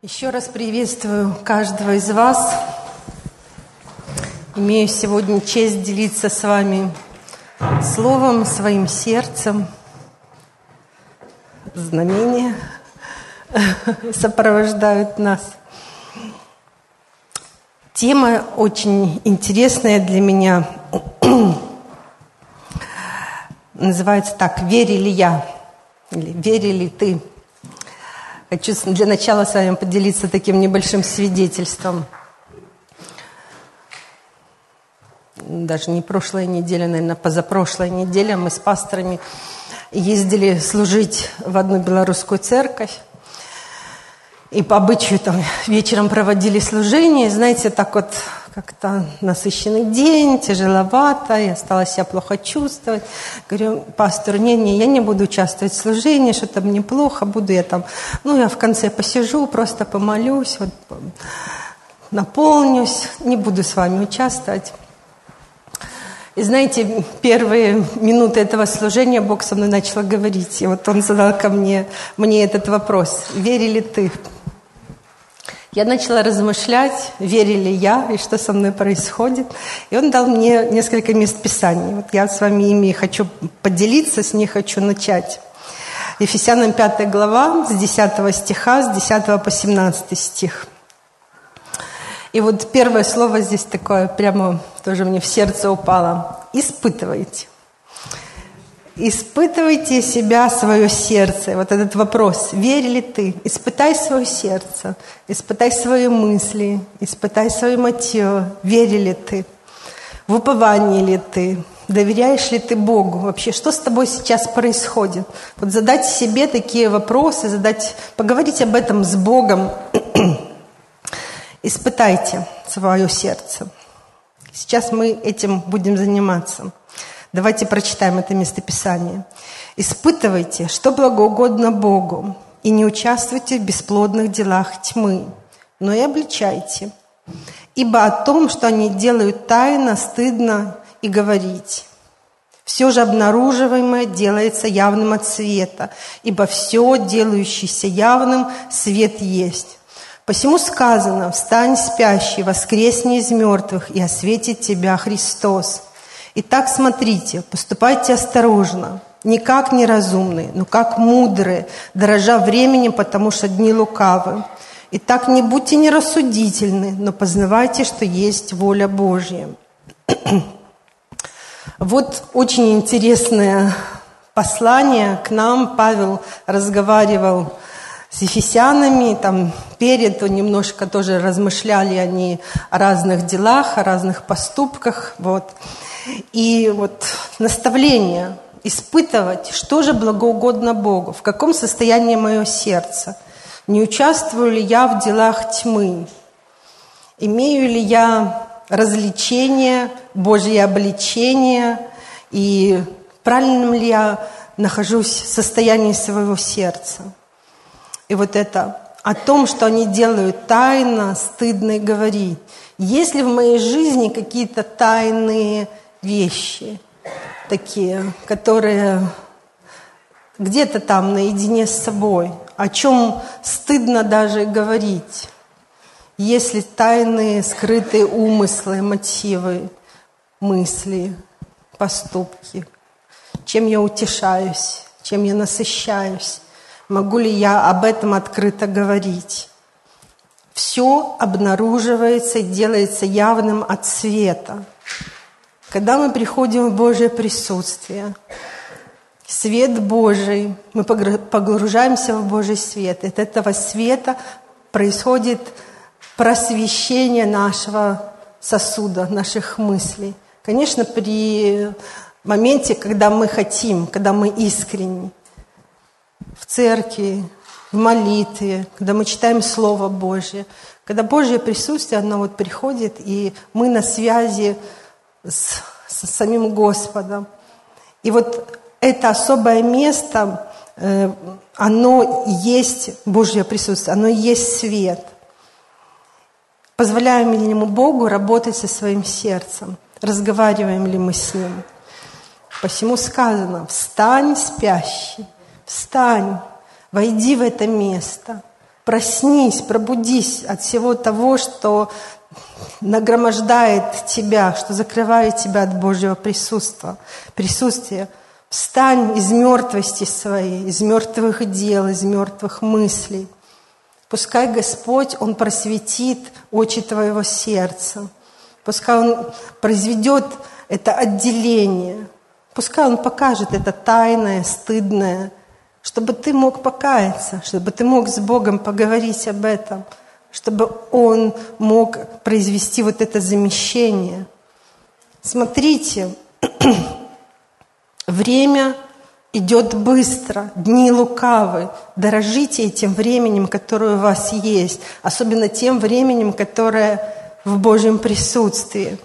Еще раз приветствую каждого из вас. Имею сегодня честь делиться с вами словом, своим сердцем. Знамения сопровождают нас. Тема очень интересная для меня. Называется так «Верили я» или «Верили ты». Хочу для начала с вами поделиться таким небольшим свидетельством. Даже не прошлая неделя, наверное, позапрошлая неделя мы с пасторами ездили служить в одну белорусскую церковь. И по обычаю там вечером проводили служение. Знаете, так вот как-то насыщенный день, тяжеловато, я стала себя плохо чувствовать. Говорю, пастор, не, не, я не буду участвовать в служении, что-то мне плохо, буду я там, ну, я в конце посижу, просто помолюсь, вот, наполнюсь, не буду с вами участвовать. И знаете, первые минуты этого служения Бог со мной начал говорить. И вот Он задал ко мне, мне этот вопрос. Верили ты я начала размышлять, верили я и что со мной происходит. И он дал мне несколько мест Писаний. Вот я с вами ими хочу поделиться, с них хочу начать. Ефесянам 5 глава, с 10 стиха, с 10 по 17 стих. И вот первое слово здесь такое прямо тоже мне в сердце упало. «Испытывайте». Испытывайте себя, свое сердце. Вот этот вопрос, верили ты? Испытай свое сердце, испытай свои мысли, испытай свои мотивы. Верили ты? В уповании ли ты? Доверяешь ли ты Богу? Вообще, что с тобой сейчас происходит? Вот задать себе такие вопросы, задать, поговорить об этом с Богом. Испытайте свое сердце. Сейчас мы этим будем заниматься. Давайте прочитаем это местописание. «Испытывайте, что благоугодно Богу, и не участвуйте в бесплодных делах тьмы, но и обличайте. Ибо о том, что они делают тайно, стыдно и говорить. Все же обнаруживаемое делается явным от света, ибо все, делающееся явным, свет есть. Посему сказано, встань спящий, воскресни из мертвых, и осветит тебя Христос. Итак, смотрите, поступайте осторожно, не как неразумные, но как мудрые, дорожа временем, потому что дни лукавы. Итак, не будьте нерассудительны, но познавайте, что есть воля Божья. Вот очень интересное послание к нам. Павел разговаривал с ефесянами, там перед немножко тоже размышляли они о разных делах, о разных поступках. Вот. И вот наставление испытывать, что же благоугодно Богу, в каком состоянии мое сердце, не участвую ли я в делах тьмы, имею ли я развлечение, Божье обличение, и правильным ли я нахожусь в состоянии своего сердца. И вот это о том, что они делают тайно, стыдно и говорить. Есть ли в моей жизни какие-то тайные вещи такие, которые где-то там наедине с собой, о чем стыдно даже говорить. Если тайные, скрытые умыслы, мотивы, мысли, поступки, чем я утешаюсь, чем я насыщаюсь, могу ли я об этом открыто говорить. Все обнаруживается и делается явным от света – когда мы приходим в Божье присутствие, свет Божий, мы погружаемся в Божий свет. От этого света происходит просвещение нашего сосуда, наших мыслей. Конечно, при моменте, когда мы хотим, когда мы искренни, в церкви, в молитве, когда мы читаем Слово Божье, когда Божье присутствие, оно вот приходит, и мы на связи с, с самим Господом. И вот это особое место, э, оно есть Божье присутствие, оно есть свет. Позволяем ли ему Богу работать со своим сердцем? Разговариваем ли мы с ним? Посему сказано, встань спящий, встань, войди в это место, Проснись, пробудись от всего того, что нагромождает тебя, что закрывает тебя от Божьего присутствия. присутствия. Встань из мертвости своей, из мертвых дел, из мертвых мыслей. Пускай Господь, Он просветит очи твоего сердца. Пускай Он произведет это отделение. Пускай Он покажет это тайное, стыдное, чтобы ты мог покаяться, чтобы ты мог с Богом поговорить об этом, чтобы Он мог произвести вот это замещение. Смотрите, время идет быстро, дни лукавы. Дорожите этим временем, которое у вас есть, особенно тем временем, которое в Божьем присутствии.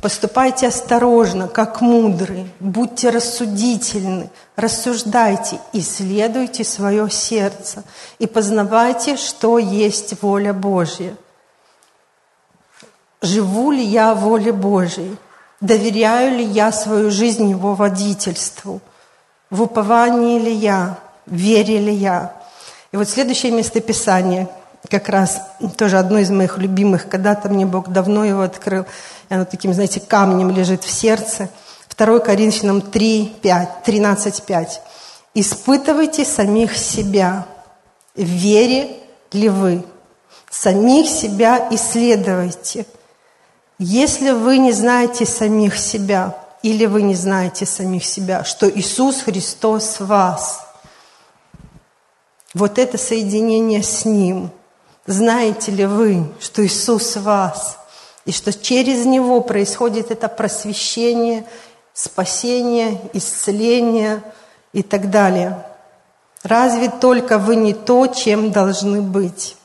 Поступайте осторожно, как мудрые, будьте рассудительны, рассуждайте, исследуйте свое сердце и познавайте, что есть воля Божья. Живу ли я воле Божьей? Доверяю ли я свою жизнь Его водительству? В уповании ли я? В вере ли я? И вот следующее местописание, как раз тоже одно из моих любимых, когда-то мне Бог давно его открыл, и оно таким, знаете, камнем лежит в сердце. 2 Коринфянам 3, 5, 13, 5. «Испытывайте самих себя, в вере ли вы? Самих себя исследуйте. Если вы не знаете самих себя, или вы не знаете самих себя, что Иисус Христос вас, вот это соединение с Ним. Знаете ли вы, что Иисус вас, и что через Него происходит это просвещение, спасение, исцеление и так далее? Разве только вы не то, чем должны быть?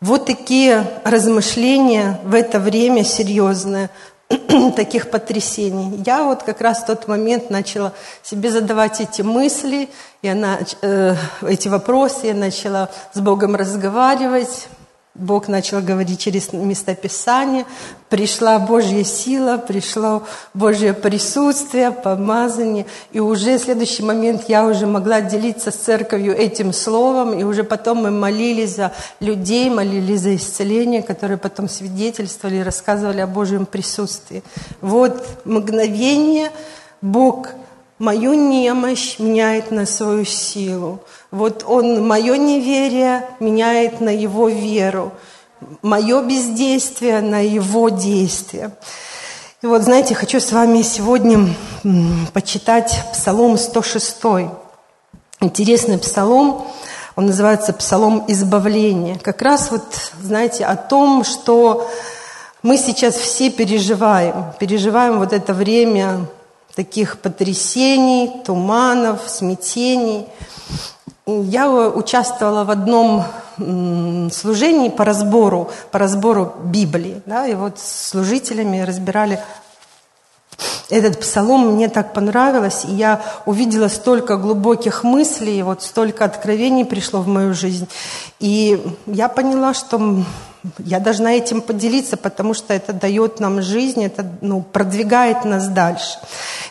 Вот такие размышления в это время серьезные таких потрясений. Я вот как раз в тот момент начала себе задавать эти мысли, и она, э, эти вопросы, я начала с Богом разговаривать, Бог начал говорить через местописание, пришла Божья сила, пришло Божье присутствие, помазание, и уже в следующий момент я уже могла делиться с церковью этим словом, и уже потом мы молились за людей, молились за исцеление, которые потом свидетельствовали, рассказывали о Божьем присутствии. Вот мгновение Бог мою немощь меняет на свою силу. Вот он мое неверие меняет на его веру, мое бездействие на его действие. И вот, знаете, хочу с вами сегодня почитать Псалом 106. Интересный псалом, он называется Псалом избавления. Как раз вот, знаете, о том, что мы сейчас все переживаем, переживаем вот это время таких потрясений, туманов, смятений. Я участвовала в одном служении по разбору, по разбору Библии. Да, и вот с служителями разбирали этот псалом мне так понравилось, и я увидела столько глубоких мыслей, вот столько откровений пришло в мою жизнь. И я поняла, что я должна этим поделиться, потому что это дает нам жизнь, это ну, продвигает нас дальше.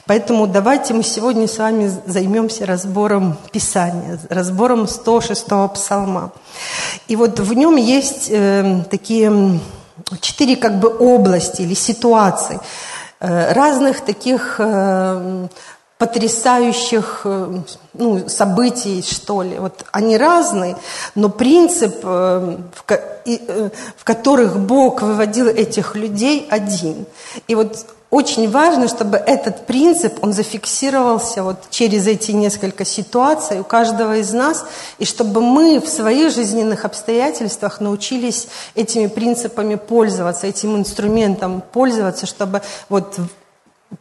Поэтому давайте мы сегодня с вами займемся разбором Писания, разбором 106 псалма. И вот в нем есть э, такие четыре как бы области или ситуации – Э, разных таких э, потрясающих э, ну, событий, что ли. Вот они разные, но принцип, в, в которых Бог выводил этих людей, один. И вот очень важно, чтобы этот принцип, он зафиксировался вот через эти несколько ситуаций у каждого из нас, и чтобы мы в своих жизненных обстоятельствах научились этими принципами пользоваться, этим инструментом пользоваться, чтобы вот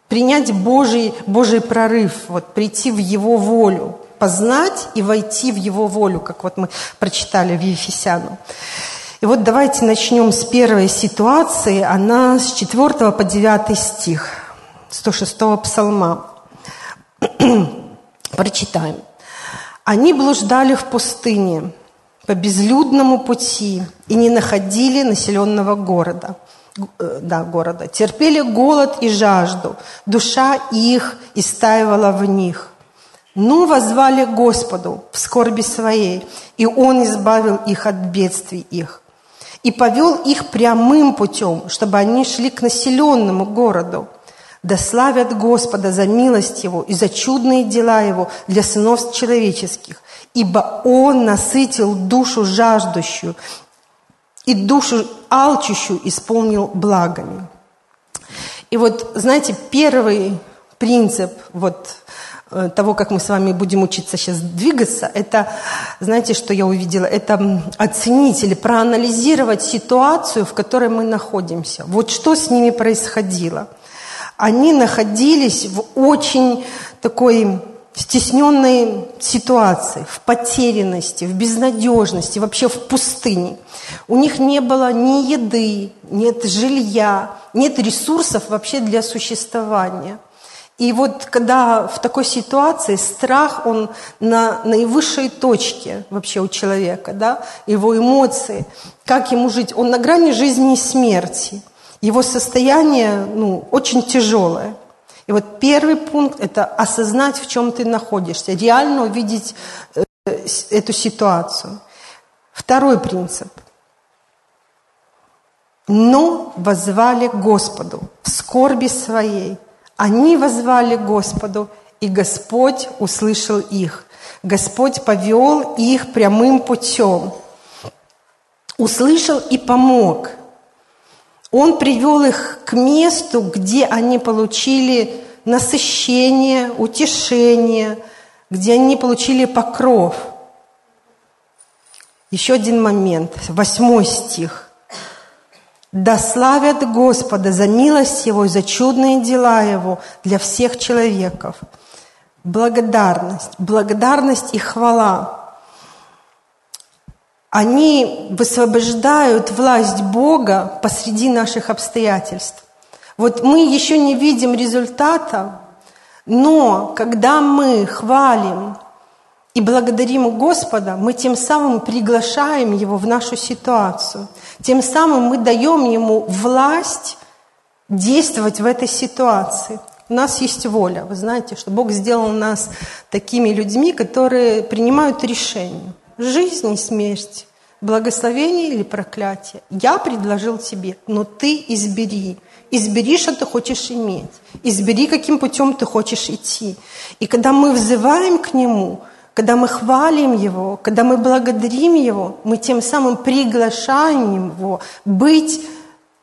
принять Божий, Божий прорыв, вот прийти в Его волю, познать и войти в Его волю, как вот мы прочитали в Ефесяну. И вот давайте начнем с первой ситуации. Она с 4 по 9 стих 106 псалма. Прочитаем. «Они блуждали в пустыне по безлюдному пути и не находили населенного города» да, города, терпели голод и жажду, душа их истаивала в них. Ну, возвали Господу в скорби своей, и Он избавил их от бедствий их. И повел их прямым путем, чтобы они шли к населенному городу. Да славят Господа за милость Его и за чудные дела Его для сынов человеческих, ибо Он насытил душу жаждущую и душу алчущую исполнил благами. И вот, знаете, первый принцип вот Э, того, как мы с вами будем учиться сейчас двигаться, это, знаете, что я увидела, это оценить или проанализировать ситуацию, в которой мы находимся. Вот что с ними происходило. Они находились в очень такой стесненной ситуации, в потерянности, в безнадежности, вообще в пустыне. У них не было ни еды, нет жилья, нет ресурсов вообще для существования. И вот когда в такой ситуации страх, он на наивысшей точке вообще у человека, да, его эмоции, как ему жить, он на грани жизни и смерти. Его состояние ну, очень тяжелое. И вот первый пункт – это осознать, в чем ты находишься, реально увидеть э, эту ситуацию. Второй принцип. Но возвали Господу в скорби своей – они возвали Господу, и Господь услышал их. Господь повел их прямым путем. Услышал и помог. Он привел их к месту, где они получили насыщение, утешение, где они получили покров. Еще один момент, восьмой стих. Да славят Господа за милость Его и за чудные дела Его для всех человеков. Благодарность, благодарность и хвала. Они высвобождают власть Бога посреди наших обстоятельств. Вот мы еще не видим результата, но когда мы хвалим и благодарим Господа, мы тем самым приглашаем Его в нашу ситуацию. Тем самым мы даем Ему власть действовать в этой ситуации. У нас есть воля. Вы знаете, что Бог сделал нас такими людьми, которые принимают решения. Жизнь и смерть, благословение или проклятие. Я предложил тебе, но ты избери. Избери, что ты хочешь иметь. Избери, каким путем ты хочешь идти. И когда мы взываем к Нему – когда мы хвалим Его, когда мы благодарим Его, мы тем самым приглашаем Его быть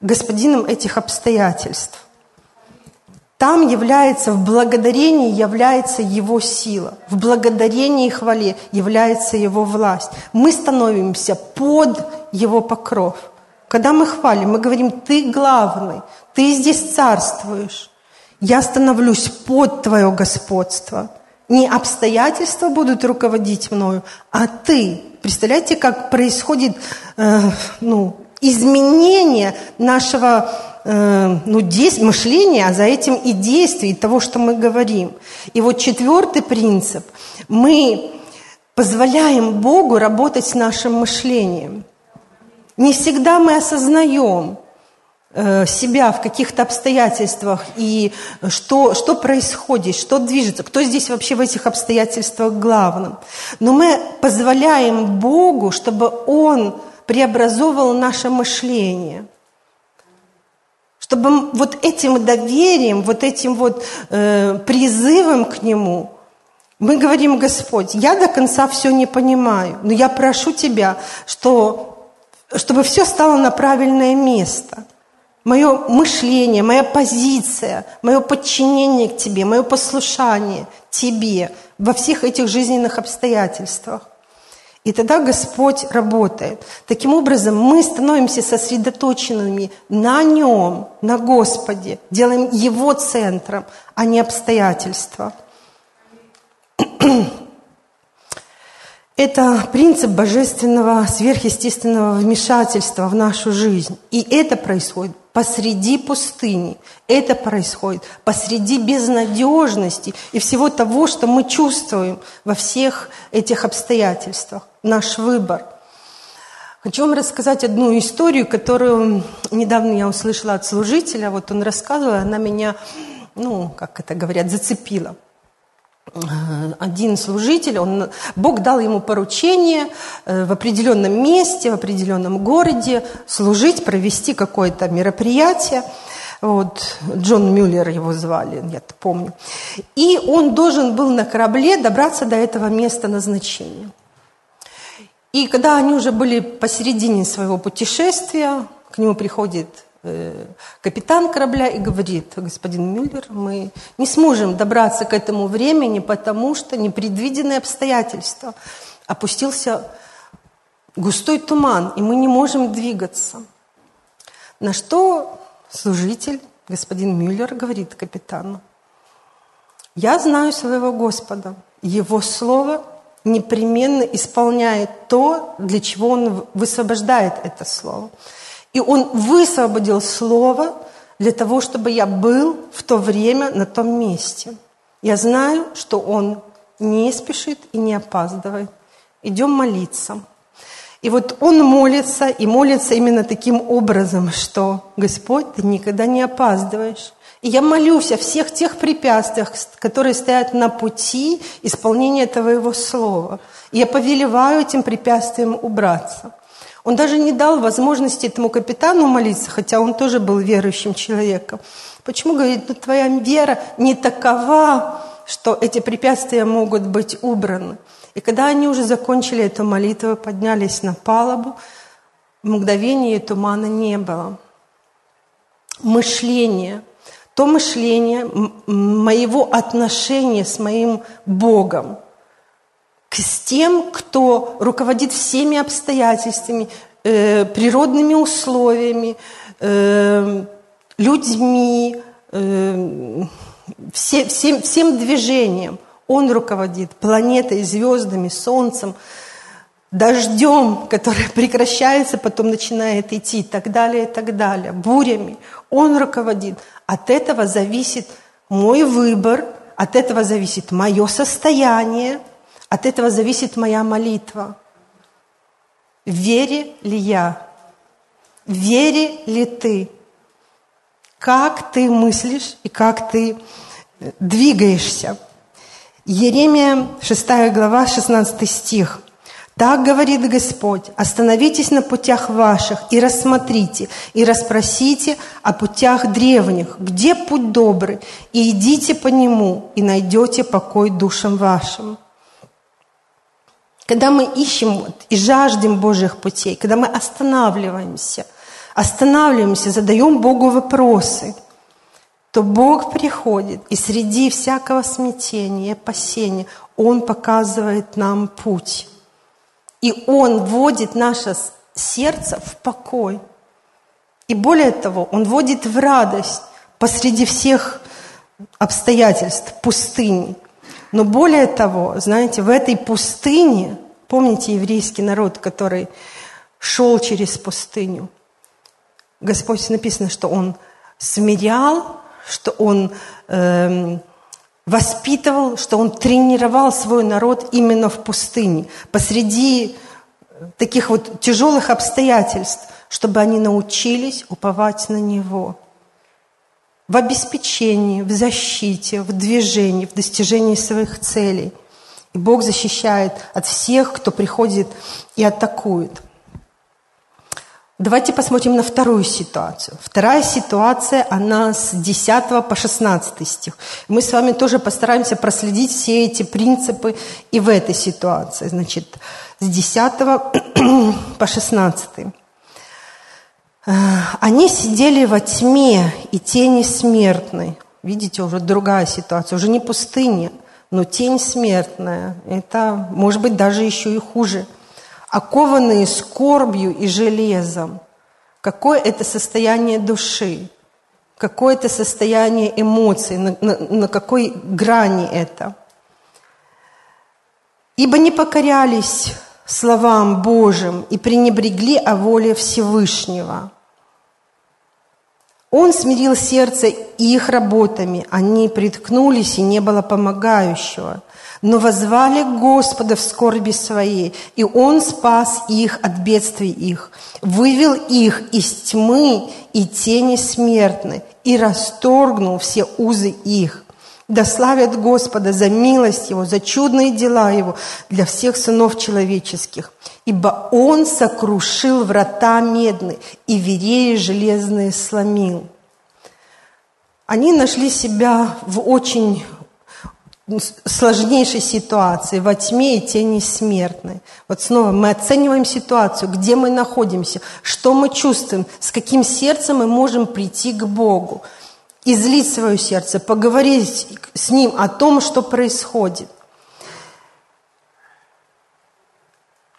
господином этих обстоятельств. Там является, в благодарении является Его сила, в благодарении и хвале является Его власть. Мы становимся под Его покров. Когда мы хвалим, мы говорим, Ты главный, Ты здесь царствуешь. Я становлюсь под Твое господство – не обстоятельства будут руководить мною, а ты. Представляете, как происходит э, ну, изменение нашего э, ну, действия, мышления, а за этим и действий, того, что мы говорим. И вот четвертый принцип. Мы позволяем Богу работать с нашим мышлением. Не всегда мы осознаем, Э, себя в каких-то обстоятельствах и что, что происходит, что движется, кто здесь вообще в этих обстоятельствах главным. Но мы позволяем Богу, чтобы Он преобразовывал наше мышление. Чтобы вот этим доверием, вот этим вот э, призывом к Нему мы говорим, Господь, я до конца все не понимаю, но я прошу Тебя, что, чтобы все стало на правильное место – мое мышление, моя позиция, мое подчинение к Тебе, мое послушание Тебе во всех этих жизненных обстоятельствах. И тогда Господь работает. Таким образом, мы становимся сосредоточенными на Нем, на Господе, делаем Его центром, а не обстоятельства. Это принцип божественного сверхъестественного вмешательства в нашу жизнь. И это происходит посреди пустыни. Это происходит посреди безнадежности и всего того, что мы чувствуем во всех этих обстоятельствах. Наш выбор. Хочу вам рассказать одну историю, которую недавно я услышала от служителя. Вот он рассказывал, она меня, ну, как это говорят, зацепила. Один служитель, он, Бог дал ему поручение э, в определенном месте, в определенном городе служить, провести какое-то мероприятие. Вот, Джон Мюллер его звали, я помню. И он должен был на корабле добраться до этого места назначения. И когда они уже были посередине своего путешествия, к нему приходит э, капитан корабля и говорит, господин Мюллер, мы не сможем добраться к этому времени, потому что непредвиденные обстоятельства. Опустился густой туман, и мы не можем двигаться. На что служитель, господин Мюллер, говорит капитану, я знаю своего Господа, Его Слово непременно исполняет то, для чего Он высвобождает это Слово. И Он высвободил Слово для того, чтобы я был в то время на том месте. Я знаю, что Он не спешит и не опаздывает. Идем молиться. И вот он молится, и молится именно таким образом, что «Господь, ты никогда не опаздываешь». И я молюсь о всех тех препятствиях, которые стоят на пути исполнения Твоего Слова. И я повелеваю этим препятствиям убраться. Он даже не дал возможности этому капитану молиться, хотя он тоже был верующим человеком. Почему, говорит, ну, твоя вера не такова, что эти препятствия могут быть убраны. И когда они уже закончили эту молитву, поднялись на палубу, в мгновение тумана не было. Мышление, то мышление моего отношения с моим Богом, к тем, кто руководит всеми обстоятельствами, э, природными условиями, э, людьми, э, все, всем, всем движением – он руководит планетой, звездами, солнцем, дождем, который прекращается, потом начинает идти, и так далее, и так далее, бурями. Он руководит. От этого зависит мой выбор, от этого зависит мое состояние, от этого зависит моя молитва. Вере ли я? Вере ли ты? Как ты мыслишь и как ты двигаешься? Еремия 6 глава, 16 стих. Так говорит Господь, остановитесь на путях ваших и рассмотрите, и расспросите о путях древних, где путь добрый, и идите по нему, и найдете покой душам вашим. Когда мы ищем и жаждем Божьих путей, когда мы останавливаемся, останавливаемся, задаем Богу вопросы – то Бог приходит, и среди всякого смятения опасения Он показывает нам путь. И Он вводит наше сердце в покой. И более того, Он вводит в радость посреди всех обстоятельств пустыни. Но более того, знаете, в этой пустыне, помните еврейский народ, который шел через пустыню, Господь написано, что Он смирял что он э, воспитывал, что он тренировал свой народ именно в пустыне, посреди таких вот тяжелых обстоятельств, чтобы они научились уповать на Него в обеспечении, в защите, в движении, в достижении своих целей. И Бог защищает от всех, кто приходит и атакует. Давайте посмотрим на вторую ситуацию. Вторая ситуация, она с 10 по 16 стих. Мы с вами тоже постараемся проследить все эти принципы и в этой ситуации. Значит, с 10 по 16. Они сидели во тьме и тени смертной. Видите, уже другая ситуация, уже не пустыня, но тень смертная. Это может быть даже еще и хуже – окованные скорбью и железом. Какое это состояние души? Какое это состояние эмоций? На, на, на какой грани это? Ибо не покорялись словам Божьим и пренебрегли о воле Всевышнего. Он смирил сердце их работами, они приткнулись, и не было помогающего но возвали Господа в скорби своей, и Он спас их от бедствий их, вывел их из тьмы и тени смертной, и расторгнул все узы их. Да славят Господа за милость Его, за чудные дела Его для всех сынов человеческих. Ибо Он сокрушил врата медные и вереи железные сломил. Они нашли себя в очень сложнейшей ситуации, во тьме и тени смертной. Вот снова мы оцениваем ситуацию, где мы находимся, что мы чувствуем, с каким сердцем мы можем прийти к Богу, излить свое сердце, поговорить с Ним о том, что происходит.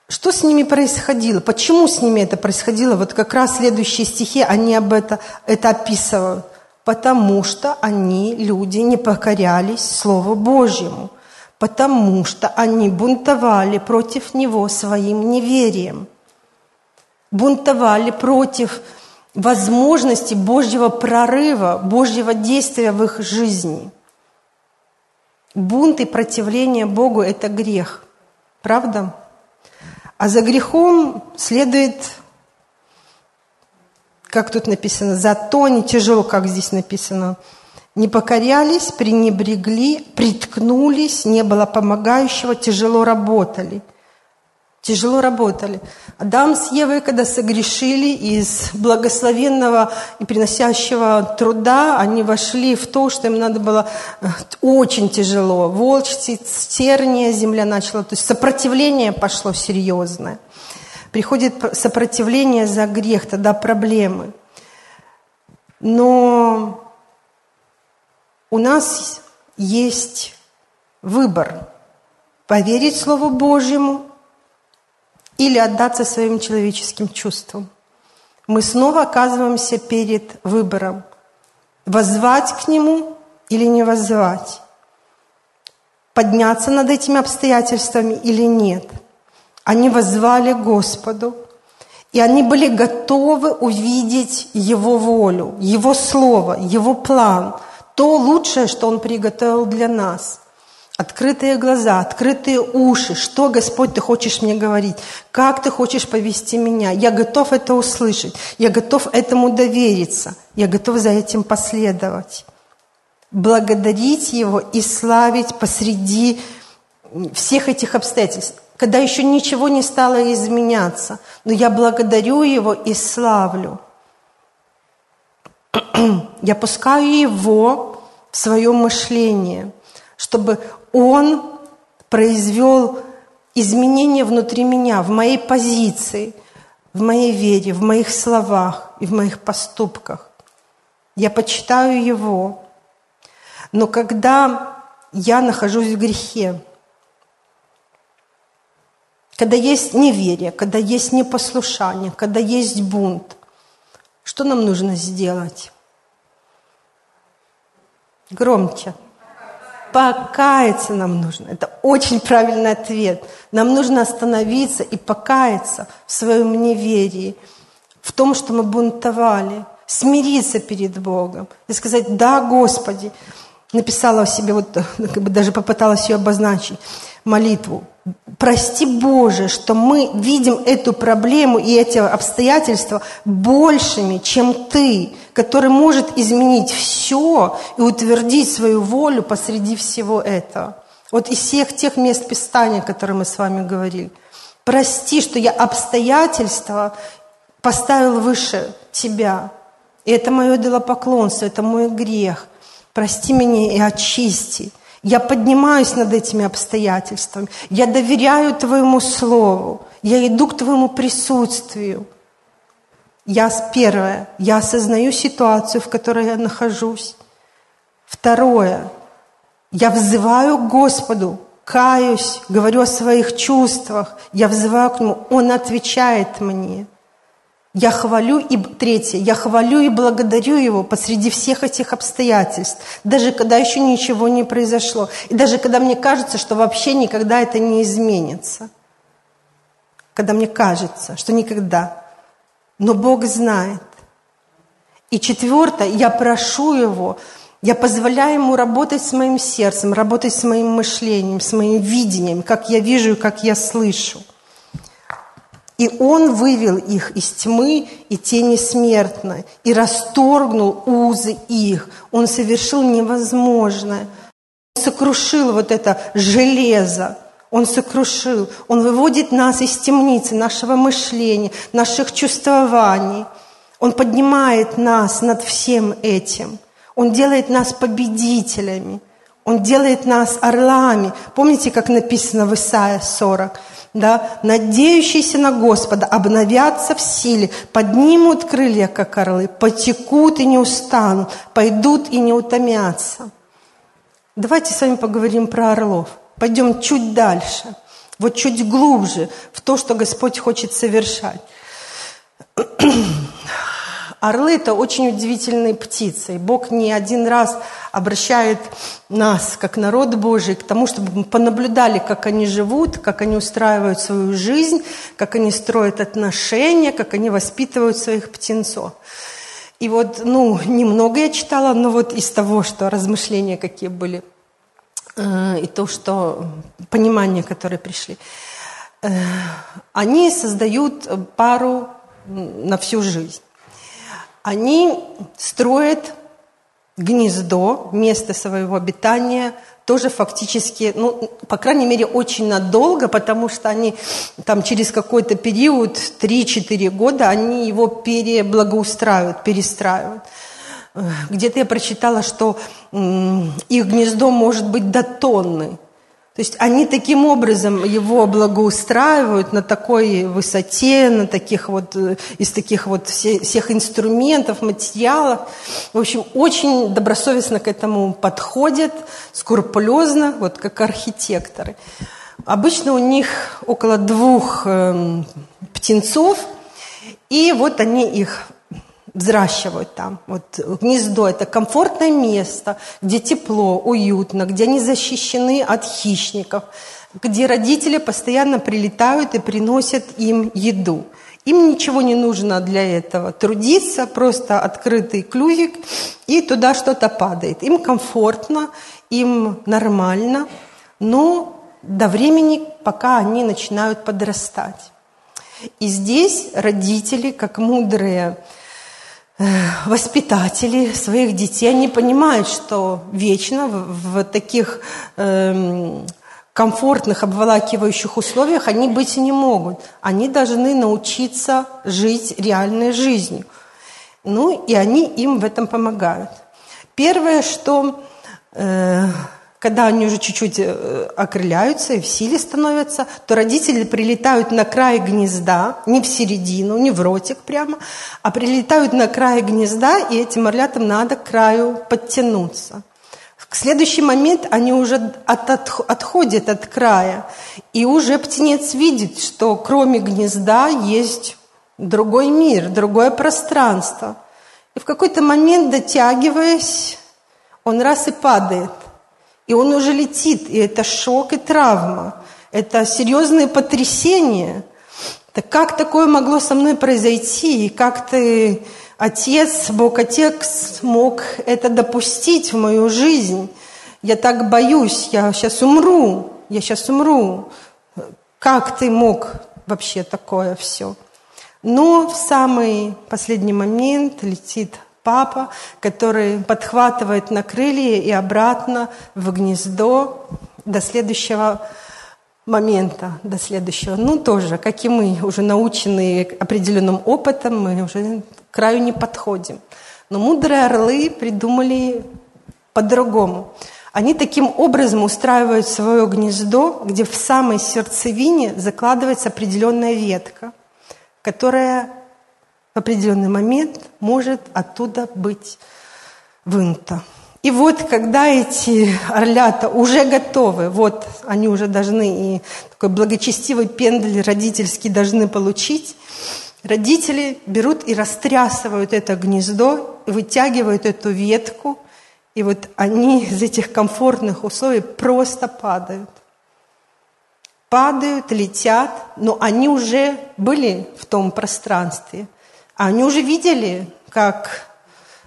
Что с ними происходило? Почему с ними это происходило? Вот как раз следующие стихи, они об это, это описывают потому что они, люди, не покорялись Слову Божьему, потому что они бунтовали против Него своим неверием, бунтовали против возможности Божьего прорыва, Божьего действия в их жизни. Бунт и противление Богу – это грех, правда? А за грехом следует как тут написано, зато не тяжело, как здесь написано, не покорялись, пренебрегли, приткнулись, не было помогающего, тяжело работали. Тяжело работали. Адам с Евой, когда согрешили из благословенного и приносящего труда, они вошли в то, что им надо было э, очень тяжело. Волчцы, терния земля начала, то есть сопротивление пошло серьезное приходит сопротивление за грех, тогда проблемы. Но у нас есть выбор – поверить Слову Божьему или отдаться своим человеческим чувствам. Мы снова оказываемся перед выбором – воззвать к Нему или не воззвать, подняться над этими обстоятельствами или нет – они возвали Господу, и они были готовы увидеть Его волю, Его Слово, Его план, то лучшее, что Он приготовил для нас. Открытые глаза, открытые уши. Что, Господь, Ты хочешь мне говорить? Как Ты хочешь повести меня? Я готов это услышать. Я готов этому довериться. Я готов за этим последовать. Благодарить Его и славить посреди всех этих обстоятельств когда еще ничего не стало изменяться. Но я благодарю Его и славлю. Я пускаю Его в свое мышление, чтобы Он произвел изменения внутри меня, в моей позиции, в моей вере, в моих словах и в моих поступках. Я почитаю Его. Но когда я нахожусь в грехе, когда есть неверие, когда есть непослушание, когда есть бунт, что нам нужно сделать? Громче. Покаяться нам нужно. Это очень правильный ответ. Нам нужно остановиться и покаяться в своем неверии, в том, что мы бунтовали, смириться перед Богом и сказать, да, Господи, написала в себе, вот как бы даже попыталась ее обозначить, молитву. Прости, Боже, что мы видим эту проблему и эти обстоятельства большими, чем Ты, который может изменить все и утвердить свою волю посреди всего этого. Вот из всех тех мест Писания, которые мы с вами говорили. Прости, что я обстоятельства поставил выше Тебя. И это мое делопоклонство, это мой грех. Прости меня и очисти. Я поднимаюсь над этими обстоятельствами. Я доверяю Твоему Слову. Я иду к Твоему присутствию. Я первое, я осознаю ситуацию, в которой я нахожусь. Второе, я взываю к Господу, каюсь, говорю о своих чувствах, я взываю к Нему, Он отвечает мне. Я хвалю и третье, я хвалю и благодарю Его посреди всех этих обстоятельств, даже когда еще ничего не произошло, и даже когда мне кажется, что вообще никогда это не изменится, когда мне кажется, что никогда, но Бог знает. И четвертое, я прошу Его, я позволяю Ему работать с моим сердцем, работать с моим мышлением, с моим видением, как я вижу и как я слышу – и Он вывел их из тьмы и тени смертной, и расторгнул узы их. Он совершил невозможное – сокрушил вот это железо. Он сокрушил. Он выводит нас из темницы нашего мышления, наших чувствований. Он поднимает нас над всем этим. Он делает нас победителями. Он делает нас орлами. Помните, как написано в Исаия 40? Да? Надеющиеся на Господа обновятся в силе, поднимут крылья, как орлы, потекут и не устанут, пойдут и не утомятся. Давайте с вами поговорим про орлов. Пойдем чуть дальше, вот чуть глубже в то, что Господь хочет совершать. Орлы – это очень удивительные птицы. И Бог не один раз обращает нас, как народ Божий, к тому, чтобы мы понаблюдали, как они живут, как они устраивают свою жизнь, как они строят отношения, как они воспитывают своих птенцов. И вот, ну, немного я читала, но вот из того, что размышления какие были, э, и то, что понимания, которые пришли, э, они создают пару на всю жизнь они строят гнездо, место своего обитания, тоже фактически, ну, по крайней мере, очень надолго, потому что они там через какой-то период, 3-4 года, они его переблагоустраивают, перестраивают. Где-то я прочитала, что их гнездо может быть до тонны. То есть они таким образом его благоустраивают на такой высоте, на таких вот, э, из таких вот всех инструментов, материалов. В общем, очень добросовестно к этому подходят, скрупулезно, вот как архитекторы. Обычно у них около двух э, птенцов, и вот они их взращивают там. Вот гнездо – это комфортное место, где тепло, уютно, где они защищены от хищников, где родители постоянно прилетают и приносят им еду. Им ничего не нужно для этого. Трудиться, просто открытый клювик, и туда что-то падает. Им комфортно, им нормально, но до времени, пока они начинают подрастать. И здесь родители, как мудрые воспитатели своих детей, они понимают, что вечно в, в таких э, комфортных, обволакивающих условиях они быть не могут. Они должны научиться жить реальной жизнью. Ну, и они им в этом помогают. Первое, что э, когда они уже чуть-чуть э, окрыляются и в силе становятся, то родители прилетают на край гнезда, не в середину, не в ротик прямо, а прилетают на край гнезда, и этим орлятам надо к краю подтянуться. В следующий момент они уже от, от, отходят от края, и уже птенец видит, что кроме гнезда есть другой мир, другое пространство. И в какой-то момент, дотягиваясь, он раз и падает. И он уже летит, и это шок и травма. Это серьезные потрясения. Так как такое могло со мной произойти? И как ты, отец, Бог Отец, мог это допустить в мою жизнь? Я так боюсь, я сейчас умру, я сейчас умру. Как ты мог вообще такое все? Но в самый последний момент летит папа, который подхватывает на крылья и обратно в гнездо до следующего момента, до следующего. Ну, тоже, как и мы, уже наученные определенным опытом, мы уже к краю не подходим. Но мудрые орлы придумали по-другому. Они таким образом устраивают свое гнездо, где в самой сердцевине закладывается определенная ветка, которая в определенный момент может оттуда быть вынута. И вот, когда эти орлята уже готовы, вот они уже должны, и такой благочестивый пендель родительский должны получить, родители берут и растрясывают это гнездо, вытягивают эту ветку, и вот они из этих комфортных условий просто падают. Падают, летят, но они уже были в том пространстве. А они уже видели, как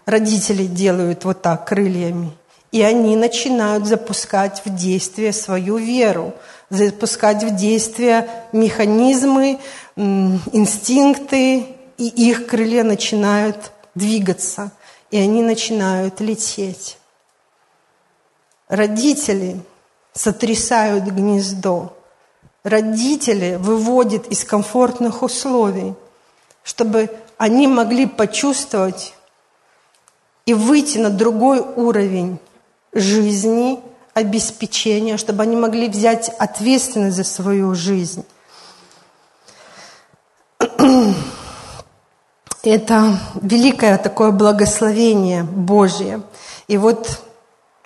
родители делают вот так крыльями. И они начинают запускать в действие свою веру, запускать в действие механизмы, инстинкты, и их крылья начинают двигаться, и они начинают лететь. Родители сотрясают гнездо. Родители выводят из комфортных условий, чтобы они могли почувствовать и выйти на другой уровень жизни, обеспечения, чтобы они могли взять ответственность за свою жизнь. Это великое такое благословение Божье. И вот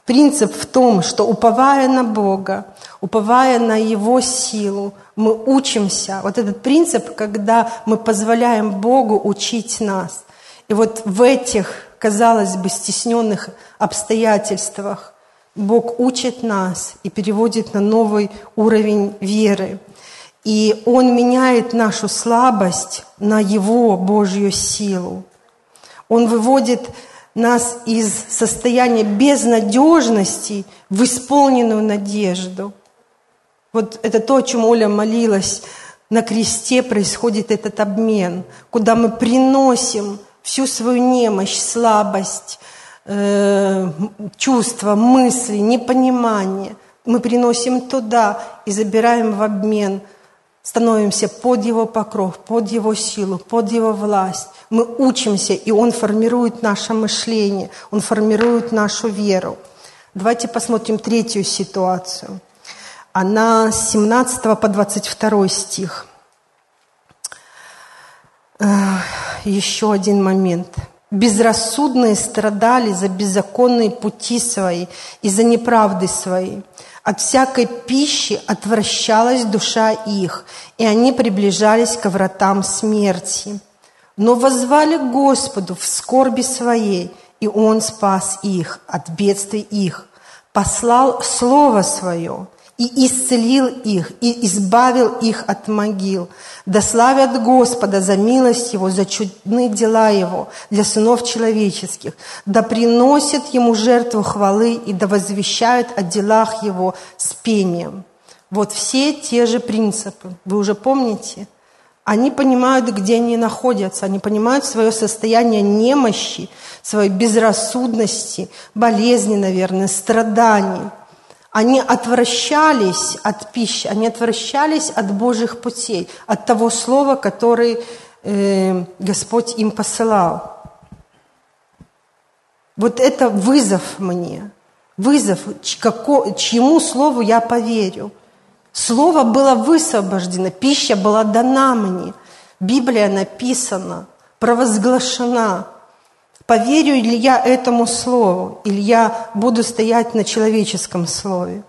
принцип в том, что уповая на Бога, уповая на Его силу, мы учимся. Вот этот принцип, когда мы позволяем Богу учить нас. И вот в этих, казалось бы, стесненных обстоятельствах Бог учит нас и переводит на новый уровень веры. И Он меняет нашу слабость на Его Божью силу. Он выводит нас из состояния безнадежности в исполненную надежду. Вот это то, о чем Оля молилась. На кресте происходит этот обмен, куда мы приносим всю свою немощь, слабость, э, чувства, мысли, непонимание. Мы приносим туда и забираем в обмен – становимся под Его покров, под Его силу, под Его власть. Мы учимся, и Он формирует наше мышление, Он формирует нашу веру. Давайте посмотрим третью ситуацию. Она с 17 по 22 стих. Еще один момент. «Безрассудные страдали за беззаконные пути свои и за неправды свои». От всякой пищи отвращалась душа их, и они приближались к вратам смерти. Но возвали Господу в скорби своей, и Он спас их от бедствий их, послал Слово Свое – и исцелил их, и избавил их от могил. Да славят Господа за милость Его, за чудные дела Его для сынов человеческих. Да приносят Ему жертву хвалы и да возвещают о делах Его с пением. Вот все те же принципы. Вы уже помните? Они понимают, где они находятся, они понимают свое состояние немощи, своей безрассудности, болезни, наверное, страданий – они отвращались от пищи, они отвращались от Божьих путей, от того слова, который э, Господь им посылал. Вот это вызов мне, вызов, како, чьему слову я поверю. Слово было высвобождено, пища была дана мне, Библия написана, провозглашена – Поверю ли я этому слову, или я буду стоять на человеческом слове?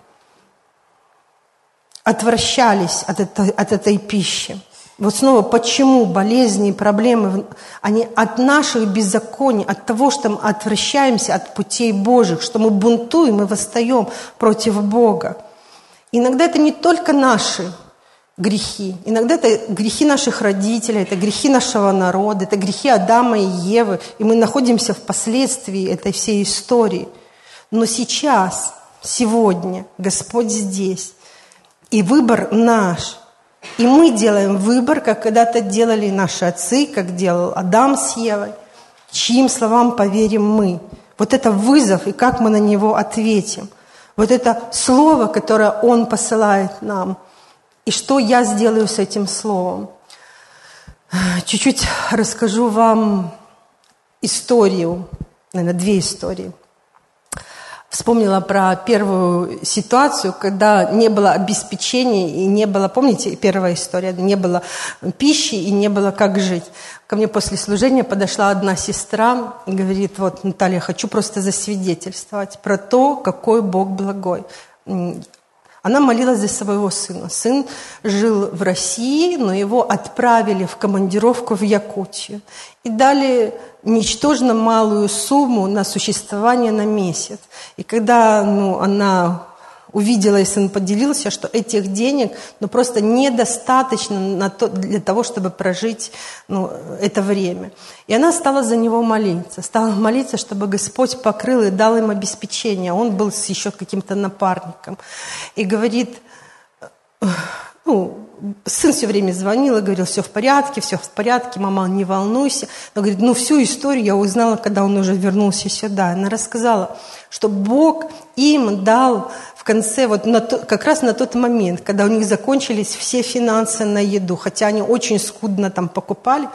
Отвращались от этой, от этой пищи. Вот снова, почему болезни и проблемы, они от наших беззаконий, от того, что мы отвращаемся от путей Божьих, что мы бунтуем и восстаем против Бога. Иногда это не только наши грехи. Иногда это грехи наших родителей, это грехи нашего народа, это грехи Адама и Евы, и мы находимся в последствии этой всей истории. Но сейчас, сегодня, Господь здесь, и выбор наш. И мы делаем выбор, как когда-то делали наши отцы, как делал Адам с Евой, чьим словам поверим мы. Вот это вызов, и как мы на него ответим. Вот это слово, которое Он посылает нам – и что я сделаю с этим словом? Чуть-чуть расскажу вам историю, наверное, две истории. Вспомнила про первую ситуацию, когда не было обеспечения и не было, помните, первая история, не было пищи и не было как жить. Ко мне после служения подошла одна сестра и говорит, вот, Наталья, хочу просто засвидетельствовать про то, какой Бог благой. Она молилась за своего сына. Сын жил в России, но его отправили в командировку в Якутию и дали ничтожно малую сумму на существование на месяц. И когда ну, она увидела, и сын поделился, что этих денег ну, просто недостаточно на то, для того, чтобы прожить ну, это время. И она стала за него молиться, стала молиться, чтобы Господь покрыл и дал им обеспечение. Он был с еще каким-то напарником. И говорит, ну, сын все время звонил и говорил, все в порядке, все в порядке, мама, не волнуйся. Но говорит, ну всю историю я узнала, когда он уже вернулся сюда. Она рассказала, что Бог им дал в конце, вот на то, как раз на тот момент, когда у них закончились все финансы на еду, хотя они очень скудно там покупали,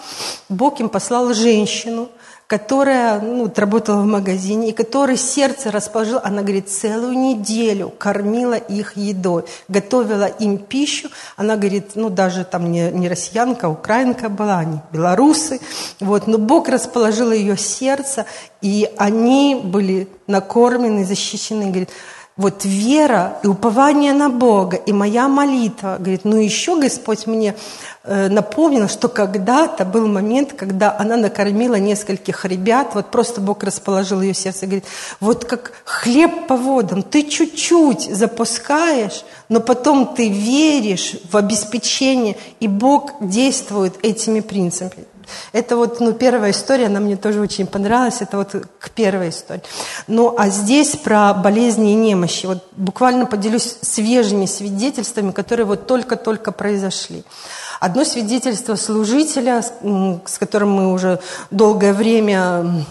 Бог им послал женщину, которая ну, работала в магазине, и которой сердце расположила, она говорит, целую неделю кормила их едой, готовила им пищу. Она говорит, ну даже там не, не россиянка, а украинка была, они белорусы. Вот, но Бог расположил ее сердце, и они были накормлены, защищены. Говорит, вот вера и упование на Бога, и моя молитва, говорит, ну еще Господь мне э, напомнил, что когда-то был момент, когда она накормила нескольких ребят, вот просто Бог расположил ее сердце, говорит, вот как хлеб по водам, ты чуть-чуть запускаешь, но потом ты веришь в обеспечение, и Бог действует этими принципами. Это вот ну, первая история, она мне тоже очень понравилась, это вот к первой истории. Ну а здесь про болезни и немощи. Вот буквально поделюсь свежими свидетельствами, которые вот только-только произошли. Одно свидетельство служителя, с которым мы уже долгое время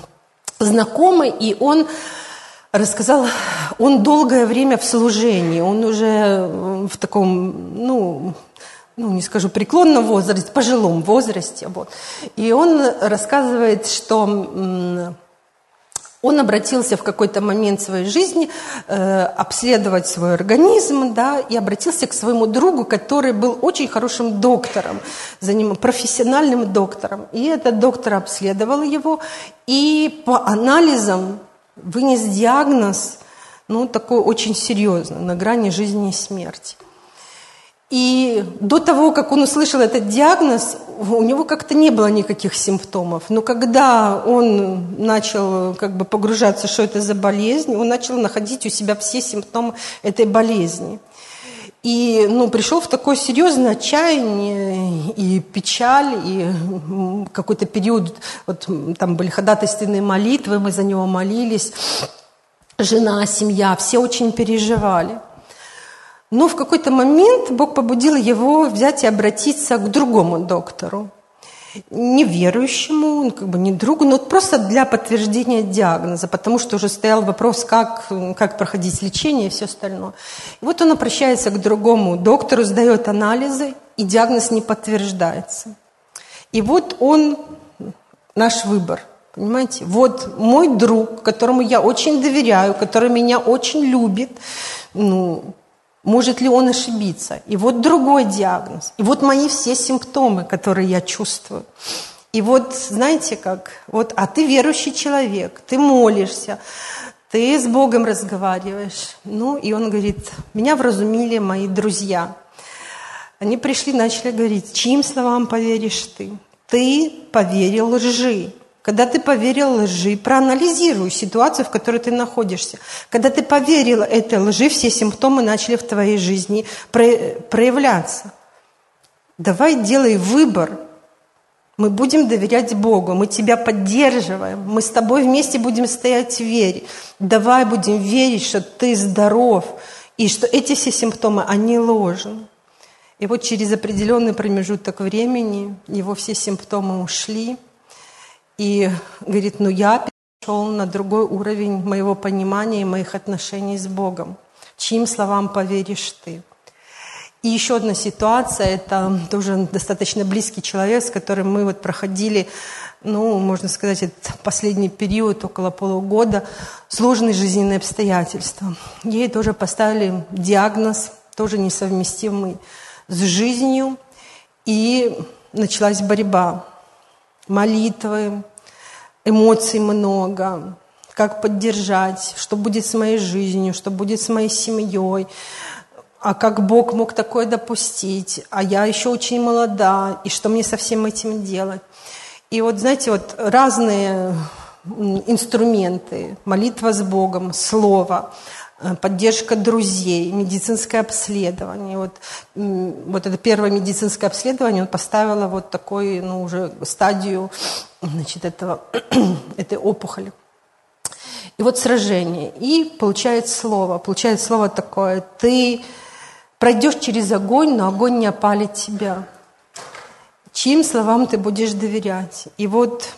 знакомы, и он рассказал, он долгое время в служении, он уже в таком, ну, ну, не скажу преклонном возрасте, пожилом возрасте. Вот. И он рассказывает, что он обратился в какой-то момент своей жизни э, обследовать свой организм, да, и обратился к своему другу, который был очень хорошим доктором, за ним профессиональным доктором. И этот доктор обследовал его, и по анализам вынес диагноз, ну, такой очень серьезный, на грани жизни и смерти. И до того, как он услышал этот диагноз, у него как-то не было никаких симптомов. Но когда он начал как бы погружаться, что это за болезнь, он начал находить у себя все симптомы этой болезни. И ну, пришел в такое серьезное отчаяние и печаль, и какой-то период, вот там были ходатайственные молитвы, мы за него молились, жена, семья, все очень переживали. Но в какой-то момент Бог побудил его взять и обратиться к другому доктору. Неверующему, как бы не другу, но просто для подтверждения диагноза, потому что уже стоял вопрос, как, как проходить лечение и все остальное. И вот он обращается к другому доктору, сдает анализы, и диагноз не подтверждается. И вот он, наш выбор – Понимаете? Вот мой друг, которому я очень доверяю, который меня очень любит, ну, может ли он ошибиться? И вот другой диагноз. И вот мои все симптомы, которые я чувствую. И вот, знаете как, вот, а ты верующий человек, ты молишься, ты с Богом разговариваешь. Ну, и он говорит, меня вразумили мои друзья. Они пришли, начали говорить, чьим словам поверишь ты? Ты поверил лжи. Когда ты поверил лжи, проанализируй ситуацию, в которой ты находишься. Когда ты поверил этой лжи, все симптомы начали в твоей жизни проявляться. Давай делай выбор. Мы будем доверять Богу, мы тебя поддерживаем, мы с тобой вместе будем стоять в вере. Давай будем верить, что ты здоров, и что эти все симптомы, они ложны. И вот через определенный промежуток времени его все симптомы ушли – и говорит, ну я перешел на другой уровень моего понимания и моих отношений с Богом. Чьим словам поверишь ты? И еще одна ситуация, это тоже достаточно близкий человек, с которым мы вот проходили, ну, можно сказать, этот последний период, около полугода, сложные жизненные обстоятельства. Ей тоже поставили диагноз, тоже несовместимый с жизнью, и началась борьба молитвы, эмоций много, как поддержать, что будет с моей жизнью, что будет с моей семьей, а как Бог мог такое допустить, а я еще очень молода, и что мне со всем этим делать. И вот, знаете, вот разные инструменты, молитва с Богом, слово – поддержка друзей, медицинское обследование. Вот, вот это первое медицинское обследование он поставила вот такой, ну, уже стадию значит, этого, этой опухоли. И вот сражение. И получает слово. Получает слово такое, ты Пройдешь через огонь, но огонь не опалит тебя. Чьим словам ты будешь доверять? И вот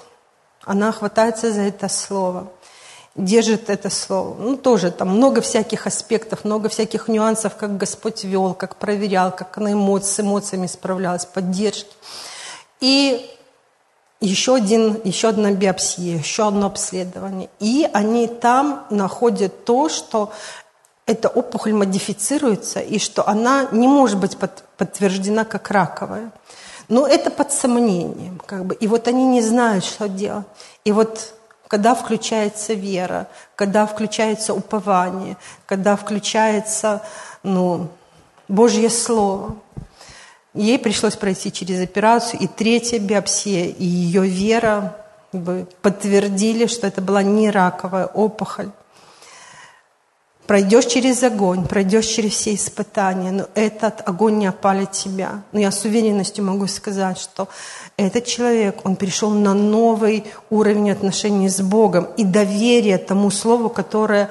она хватается за это слово, держит это слово. Ну, тоже там много всяких аспектов, много всяких нюансов, как Господь вел, как проверял, как она эмоции, с эмоциями справлялась, поддержки. И еще, один, еще одна биопсия, еще одно обследование. И они там находят то, что эта опухоль модифицируется, и что она не может быть под, подтверждена как раковая. Но это под сомнением. Как бы. И вот они не знают, что делать. И вот когда включается вера, когда включается упование, когда включается ну, Божье Слово. Ей пришлось пройти через операцию, и третья биопсия, и ее вера как бы, подтвердили, что это была не раковая опухоль. Пройдешь через огонь, пройдешь через все испытания, но этот огонь не опалит тебя. Но я с уверенностью могу сказать, что этот человек, он перешел на новый уровень отношений с Богом и доверие тому слову, которое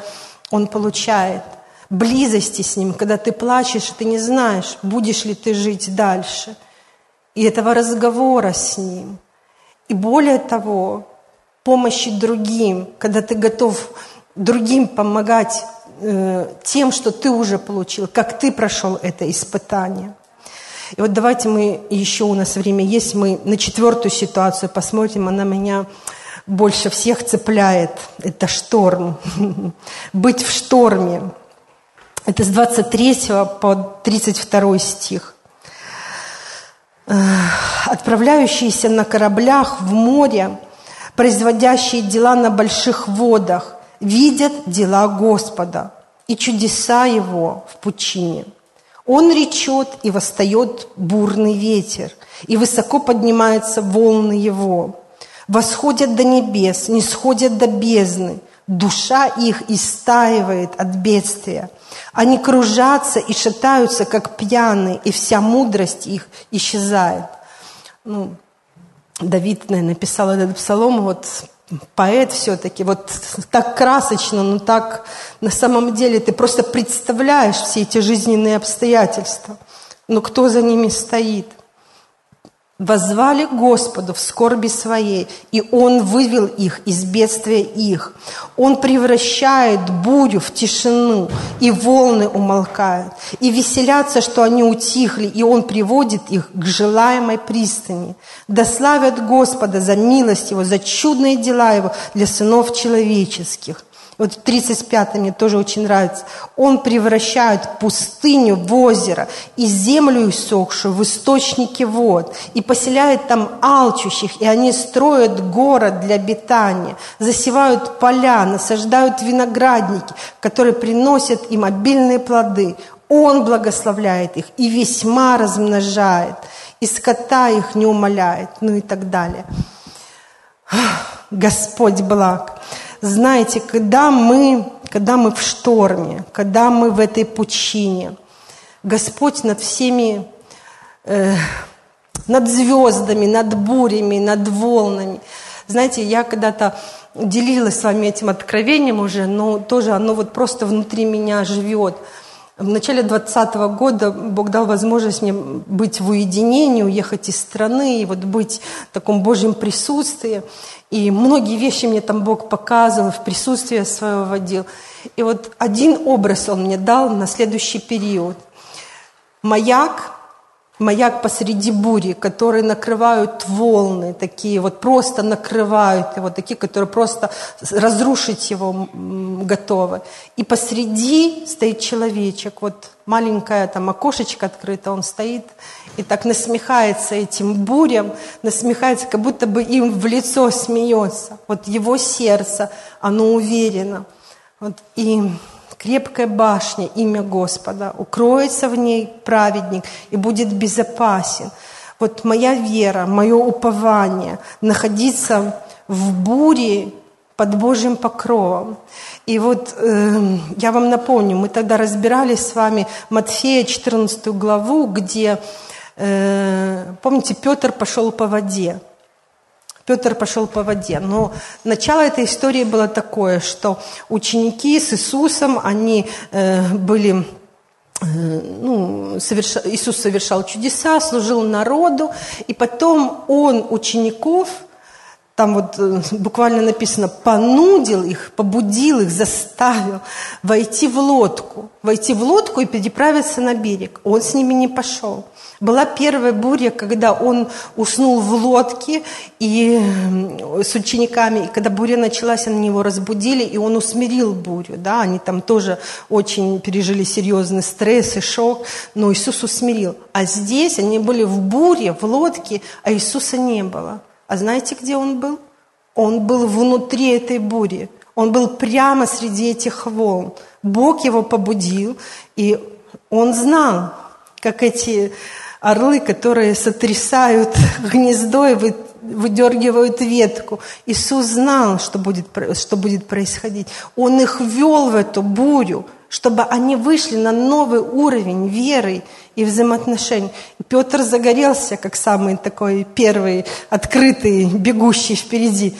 он получает. Близости с Ним, когда ты плачешь, ты не знаешь, будешь ли ты жить дальше. И этого разговора с Ним. И более того, помощи другим, когда ты готов другим помогать Э, тем, что ты уже получил, как ты прошел это испытание. И вот давайте мы, еще у нас время есть, мы на четвертую ситуацию посмотрим, она меня больше всех цепляет. Это шторм. Быть в шторме. Это с 23 по 32 стих. Отправляющиеся на кораблях в море, производящие дела на больших водах, видят дела Господа и чудеса Его в пучине. Он речет, и восстает бурный ветер, и высоко поднимаются волны Его. Восходят до небес, не сходят до бездны. Душа их истаивает от бедствия. Они кружатся и шатаются, как пьяные, и вся мудрость их исчезает. Ну, Давид, наверное, написал этот псалом вот поэт все-таки, вот так красочно, но так на самом деле ты просто представляешь все эти жизненные обстоятельства, но кто за ними стоит возвали Господу в скорби своей, и Он вывел их из бедствия их. Он превращает бурю в тишину, и волны умолкают, и веселятся, что они утихли, и Он приводит их к желаемой пристани. Да славят Господа за милость Его, за чудные дела Его для сынов человеческих. Вот 35 мне тоже очень нравится. Он превращает пустыню в озеро и землю иссохшую в источники вод и поселяет там алчущих, и они строят город для обитания, засевают поля, насаждают виноградники, которые приносят им обильные плоды. Он благословляет их и весьма размножает, и скота их не умоляет, ну и так далее. Господь благ. Знаете, когда мы, когда мы в шторме, когда мы в этой пучине, Господь над всеми, э, над звездами, над бурями, над волнами. Знаете, я когда-то делилась с вами этим откровением уже, но тоже оно вот просто внутри меня живет – в начале 2020 года Бог дал возможность мне быть в уединении, уехать из страны и вот быть в таком Божьем присутствии. И многие вещи мне там Бог показывал, в присутствии своего водил. И вот один образ Он мне дал на следующий период. Маяк маяк посреди бури, которые накрывают волны, такие вот просто накрывают его, такие, которые просто разрушить его готовы. И посреди стоит человечек, вот маленькое там окошечко открыто, он стоит и так насмехается этим бурям, насмехается, как будто бы им в лицо смеется. Вот его сердце, оно уверено. Вот, и крепкая башня, имя Господа, укроется в ней праведник и будет безопасен. Вот моя вера, мое упование находиться в буре под Божьим покровом. И вот э, я вам напомню, мы тогда разбирали с вами Матфея 14 главу, где, э, помните, Петр пошел по воде. Петр пошел по воде. Но начало этой истории было такое, что ученики с Иисусом, они э, были ну, соверша, Иисус совершал чудеса, служил народу, и потом Он учеников – там вот э, буквально написано, понудил их, побудил их, заставил войти в лодку, войти в лодку и переправиться на берег. Он с ними не пошел. Была первая буря, когда он уснул в лодке и с учениками, и когда буря началась, они его разбудили, и он усмирил бурю. Да? Они там тоже очень пережили серьезный стресс и шок, но Иисус усмирил. А здесь они были в буре, в лодке, а Иисуса не было. А знаете, где он был? Он был внутри этой бури. Он был прямо среди этих волн. Бог его побудил, и он знал, как эти орлы, которые сотрясают гнездо и выдергивают ветку. Иисус знал, что будет, что будет происходить. Он их вел в эту бурю, чтобы они вышли на новый уровень веры и взаимоотношений. И Петр загорелся, как самый такой первый, открытый, бегущий впереди.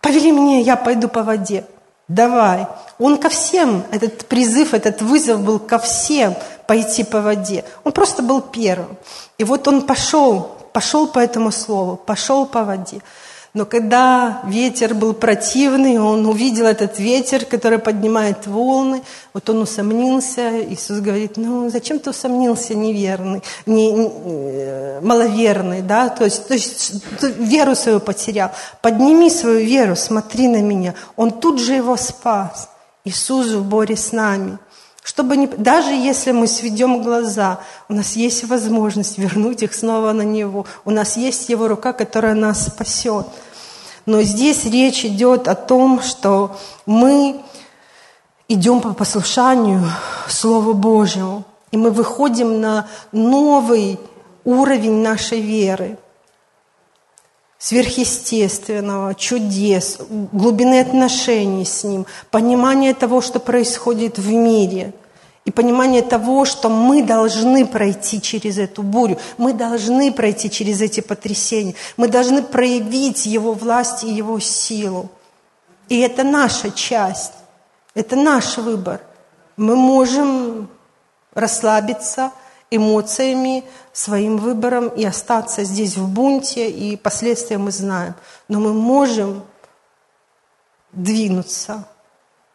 «Повели мне, я пойду по воде». Давай. Он ко всем, этот призыв, этот вызов был ко всем пойти по воде. Он просто был первым. И вот он пошел, пошел по этому слову, пошел по воде. Но когда ветер был противный, он увидел этот ветер, который поднимает волны, вот он усомнился. Иисус говорит, ну зачем ты усомнился, неверный, не, не, э, маловерный, да? То есть, то есть веру свою потерял. Подними свою веру, смотри на меня. Он тут же его спас. Иисус в боре с нами. Чтобы не, даже если мы сведем глаза, у нас есть возможность вернуть их снова на Него. У нас есть Его рука, которая нас спасет. Но здесь речь идет о том, что мы идем по послушанию Слову Божьему, и мы выходим на новый уровень нашей веры сверхъестественного, чудес, глубины отношений с Ним, понимание того, что происходит в мире, и понимание того, что мы должны пройти через эту бурю, мы должны пройти через эти потрясения, мы должны проявить Его власть и Его силу. И это наша часть, это наш выбор. Мы можем расслабиться – эмоциями, своим выбором и остаться здесь в бунте, и последствия мы знаем. Но мы можем двинуться,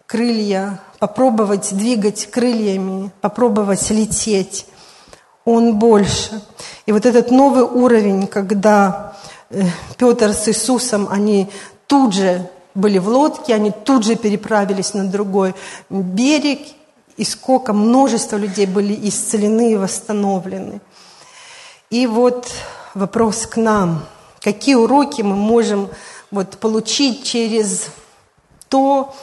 крылья, попробовать двигать крыльями, попробовать лететь. Он больше. И вот этот новый уровень, когда э, Петр с Иисусом, они тут же были в лодке, они тут же переправились на другой берег, и сколько множество людей были исцелены и восстановлены. И вот вопрос к нам. Какие уроки мы можем вот получить через то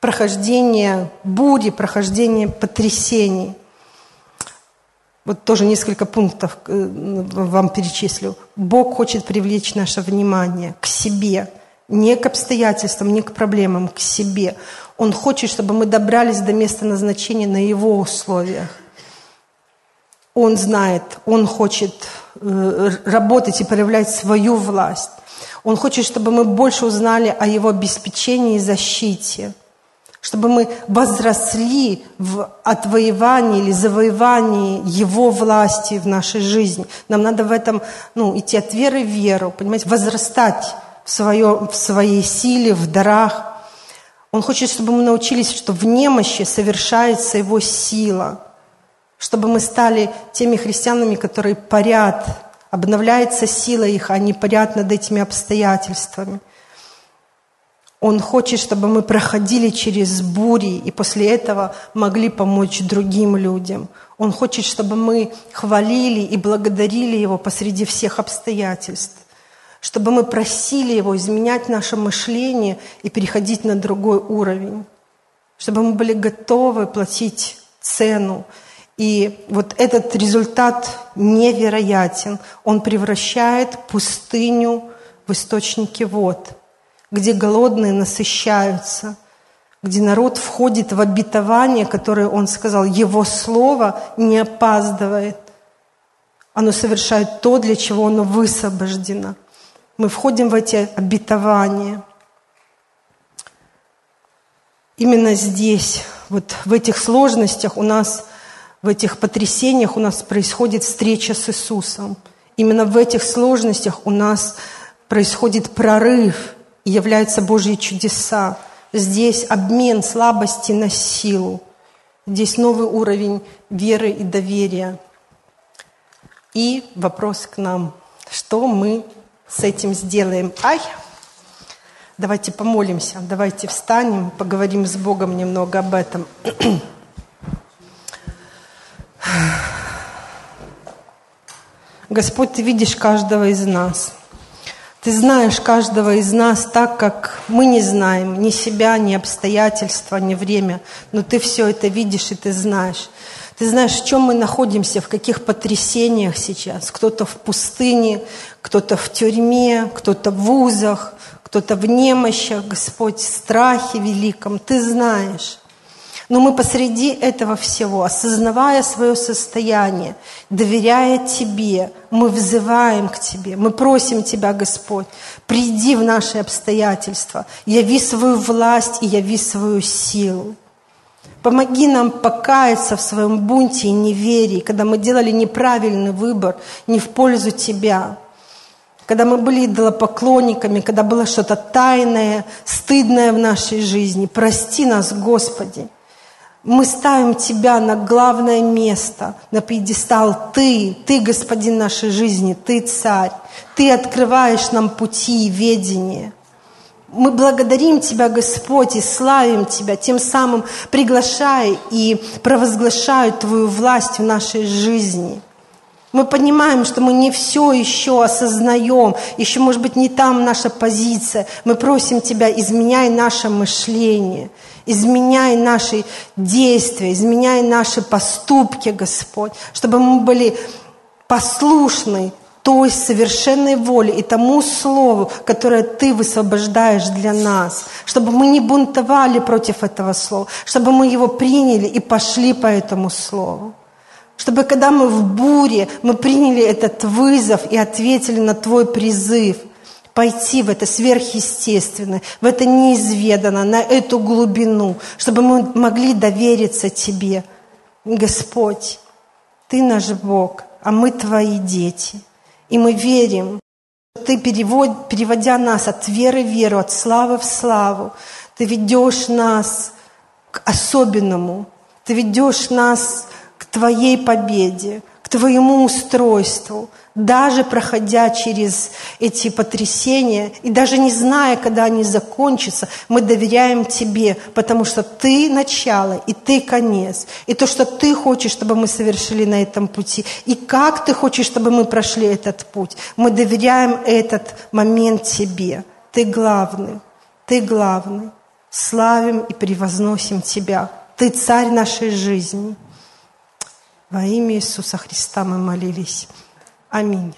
прохождение бури, прохождение потрясений? Вот тоже несколько пунктов э, вам перечислю. Бог хочет привлечь наше внимание к себе, не к обстоятельствам, не к проблемам, к себе. Он хочет, чтобы мы добрались до места назначения на Его условиях. Он знает, Он хочет э, работать и проявлять свою власть. Он хочет, чтобы мы больше узнали о Его обеспечении и защите, чтобы мы возросли в отвоевании или завоевании Его власти в нашей жизни. Нам надо в этом ну, идти от веры в веру, понимаете, возрастать в, свое, в своей силе, в дарах. Он хочет, чтобы мы научились, что в немощи совершается Его сила, чтобы мы стали теми христианами, которые парят, обновляется сила их, а не парят над этими обстоятельствами. Он хочет, чтобы мы проходили через бури и после этого могли помочь другим людям. Он хочет, чтобы мы хвалили и благодарили Его посреди всех обстоятельств чтобы мы просили Его изменять наше мышление и переходить на другой уровень, чтобы мы были готовы платить цену. И вот этот результат невероятен. Он превращает пустыню в источники вод, где голодные насыщаются, где народ входит в обетование, которое он сказал, его слово не опаздывает. Оно совершает то, для чего оно высвобождено – мы входим в эти обетования. Именно здесь, вот в этих сложностях у нас В этих потрясениях у нас происходит встреча с Иисусом. Именно в этих сложностях у нас происходит прорыв и являются Божьи чудеса. Здесь обмен слабости на силу. Здесь новый уровень веры и доверия. И вопрос к нам. Что мы с этим сделаем? Ай! Давайте помолимся, давайте встанем, поговорим с Богом немного об этом. Господь, Ты видишь каждого из нас. Ты знаешь каждого из нас так, как мы не знаем ни себя, ни обстоятельства, ни время. Но Ты все это видишь и Ты знаешь. Ты знаешь, в чем мы находимся, в каких потрясениях сейчас. Кто-то в пустыне, кто-то в тюрьме, кто-то в вузах, кто-то в немощах, Господь, страхе великом. Ты знаешь. Но мы посреди этого всего, осознавая свое состояние, доверяя Тебе, мы взываем к Тебе, мы просим Тебя, Господь, приди в наши обстоятельства, яви свою власть и яви свою силу. Помоги нам покаяться в своем бунте и неверии, когда мы делали неправильный выбор не в пользу Тебя. Когда мы были идолопоклонниками, когда было что-то тайное, стыдное в нашей жизни. Прости нас, Господи. Мы ставим Тебя на главное место, на пьедестал. Ты, Ты, Господин нашей жизни, Ты царь. Ты открываешь нам пути и ведения. Мы благодарим Тебя, Господь, и славим Тебя, тем самым приглашая и провозглашая Твою власть в нашей жизни. Мы понимаем, что мы не все еще осознаем, еще, может быть, не там наша позиция. Мы просим Тебя, изменяй наше мышление, изменяй наши действия, изменяй наши поступки, Господь, чтобы мы были послушны той совершенной воле и тому слову, которое Ты высвобождаешь для нас, чтобы мы не бунтовали против этого слова, чтобы мы его приняли и пошли по этому слову. Чтобы когда мы в буре, мы приняли этот вызов и ответили на Твой призыв пойти в это сверхъестественное, в это неизведанное, на эту глубину, чтобы мы могли довериться Тебе. Господь, Ты наш Бог, а мы Твои дети. И мы верим, Ты, перевод, переводя нас от веры в веру, от славы в славу, Ты ведешь нас к особенному, Ты ведешь нас к Твоей победе, к Твоему устройству, даже проходя через эти потрясения и даже не зная, когда они закончатся, мы доверяем Тебе, потому что Ты начало и Ты конец. И то, что Ты хочешь, чтобы мы совершили на этом пути, и как Ты хочешь, чтобы мы прошли этот путь, мы доверяем этот момент Тебе. Ты главный, Ты главный. Славим и превозносим Тебя. Ты царь нашей жизни. Во имя Иисуса Христа мы молились. Аминь.